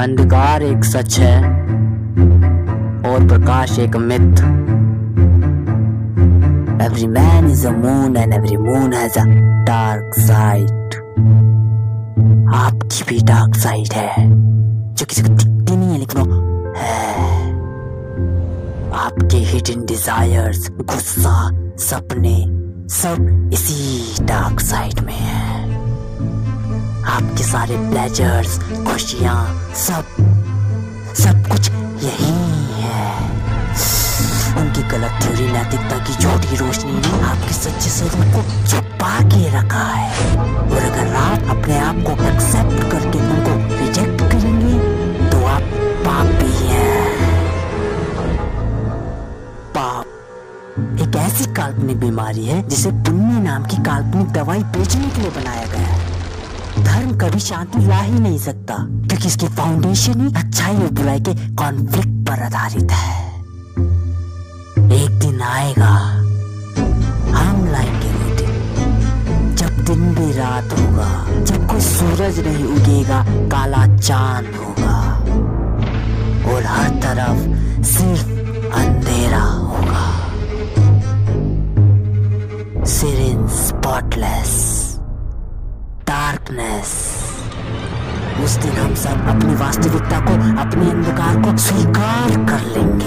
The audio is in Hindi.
अंधकार एक सच है और प्रकाश एक myth. Every man is a moon and every moon has a dark side आपकी भी डार्क साइड है, जो किसी को दिखती नहीं है, लेकिन है। आपके हिडन डिजायर्स गुस्सा, सपने, सब इसी डार्क साइड में है। आपके सारे प्लेजर्स खुशियाँ, सब सब कुछ यही है। उनकी गलत थ्योरी नैतिकता की झूठी रोशनी ने आपके सच्चे स्वरूप को छुपा के रखा है। और अगर आप अपने आप को एक्सेप्ट करके उनको रिजेक्ट करेंगे तो आप पापी हैं। पाप एक ऐसी काल्पनिक बीमारी है जिसे पुण्य नाम की काल्पनिक दवाई बेचने के लिए बनाया गया है। धर्म कभी शांति ला ही नहीं सकता, क्योंकि इसकी फाउंडेशन ही अच्छाई और बुराई के कॉन्फ्लिक्ट पर आधारित है। एक दिन आएगा, हम लाएँगे वो दिन जब दिन भी रात होगा, जब कोई सूरज नहीं उगेगा, काला चाँद होगा, और हर तरफ़ सिर्फ़ अंधेरा होगा। सिरिन स्पॉटलेस डार्कनेस उस दिन हम सब अपनी वास्तविकता को अपने अंधकार को स्वीकार कर लेंगे।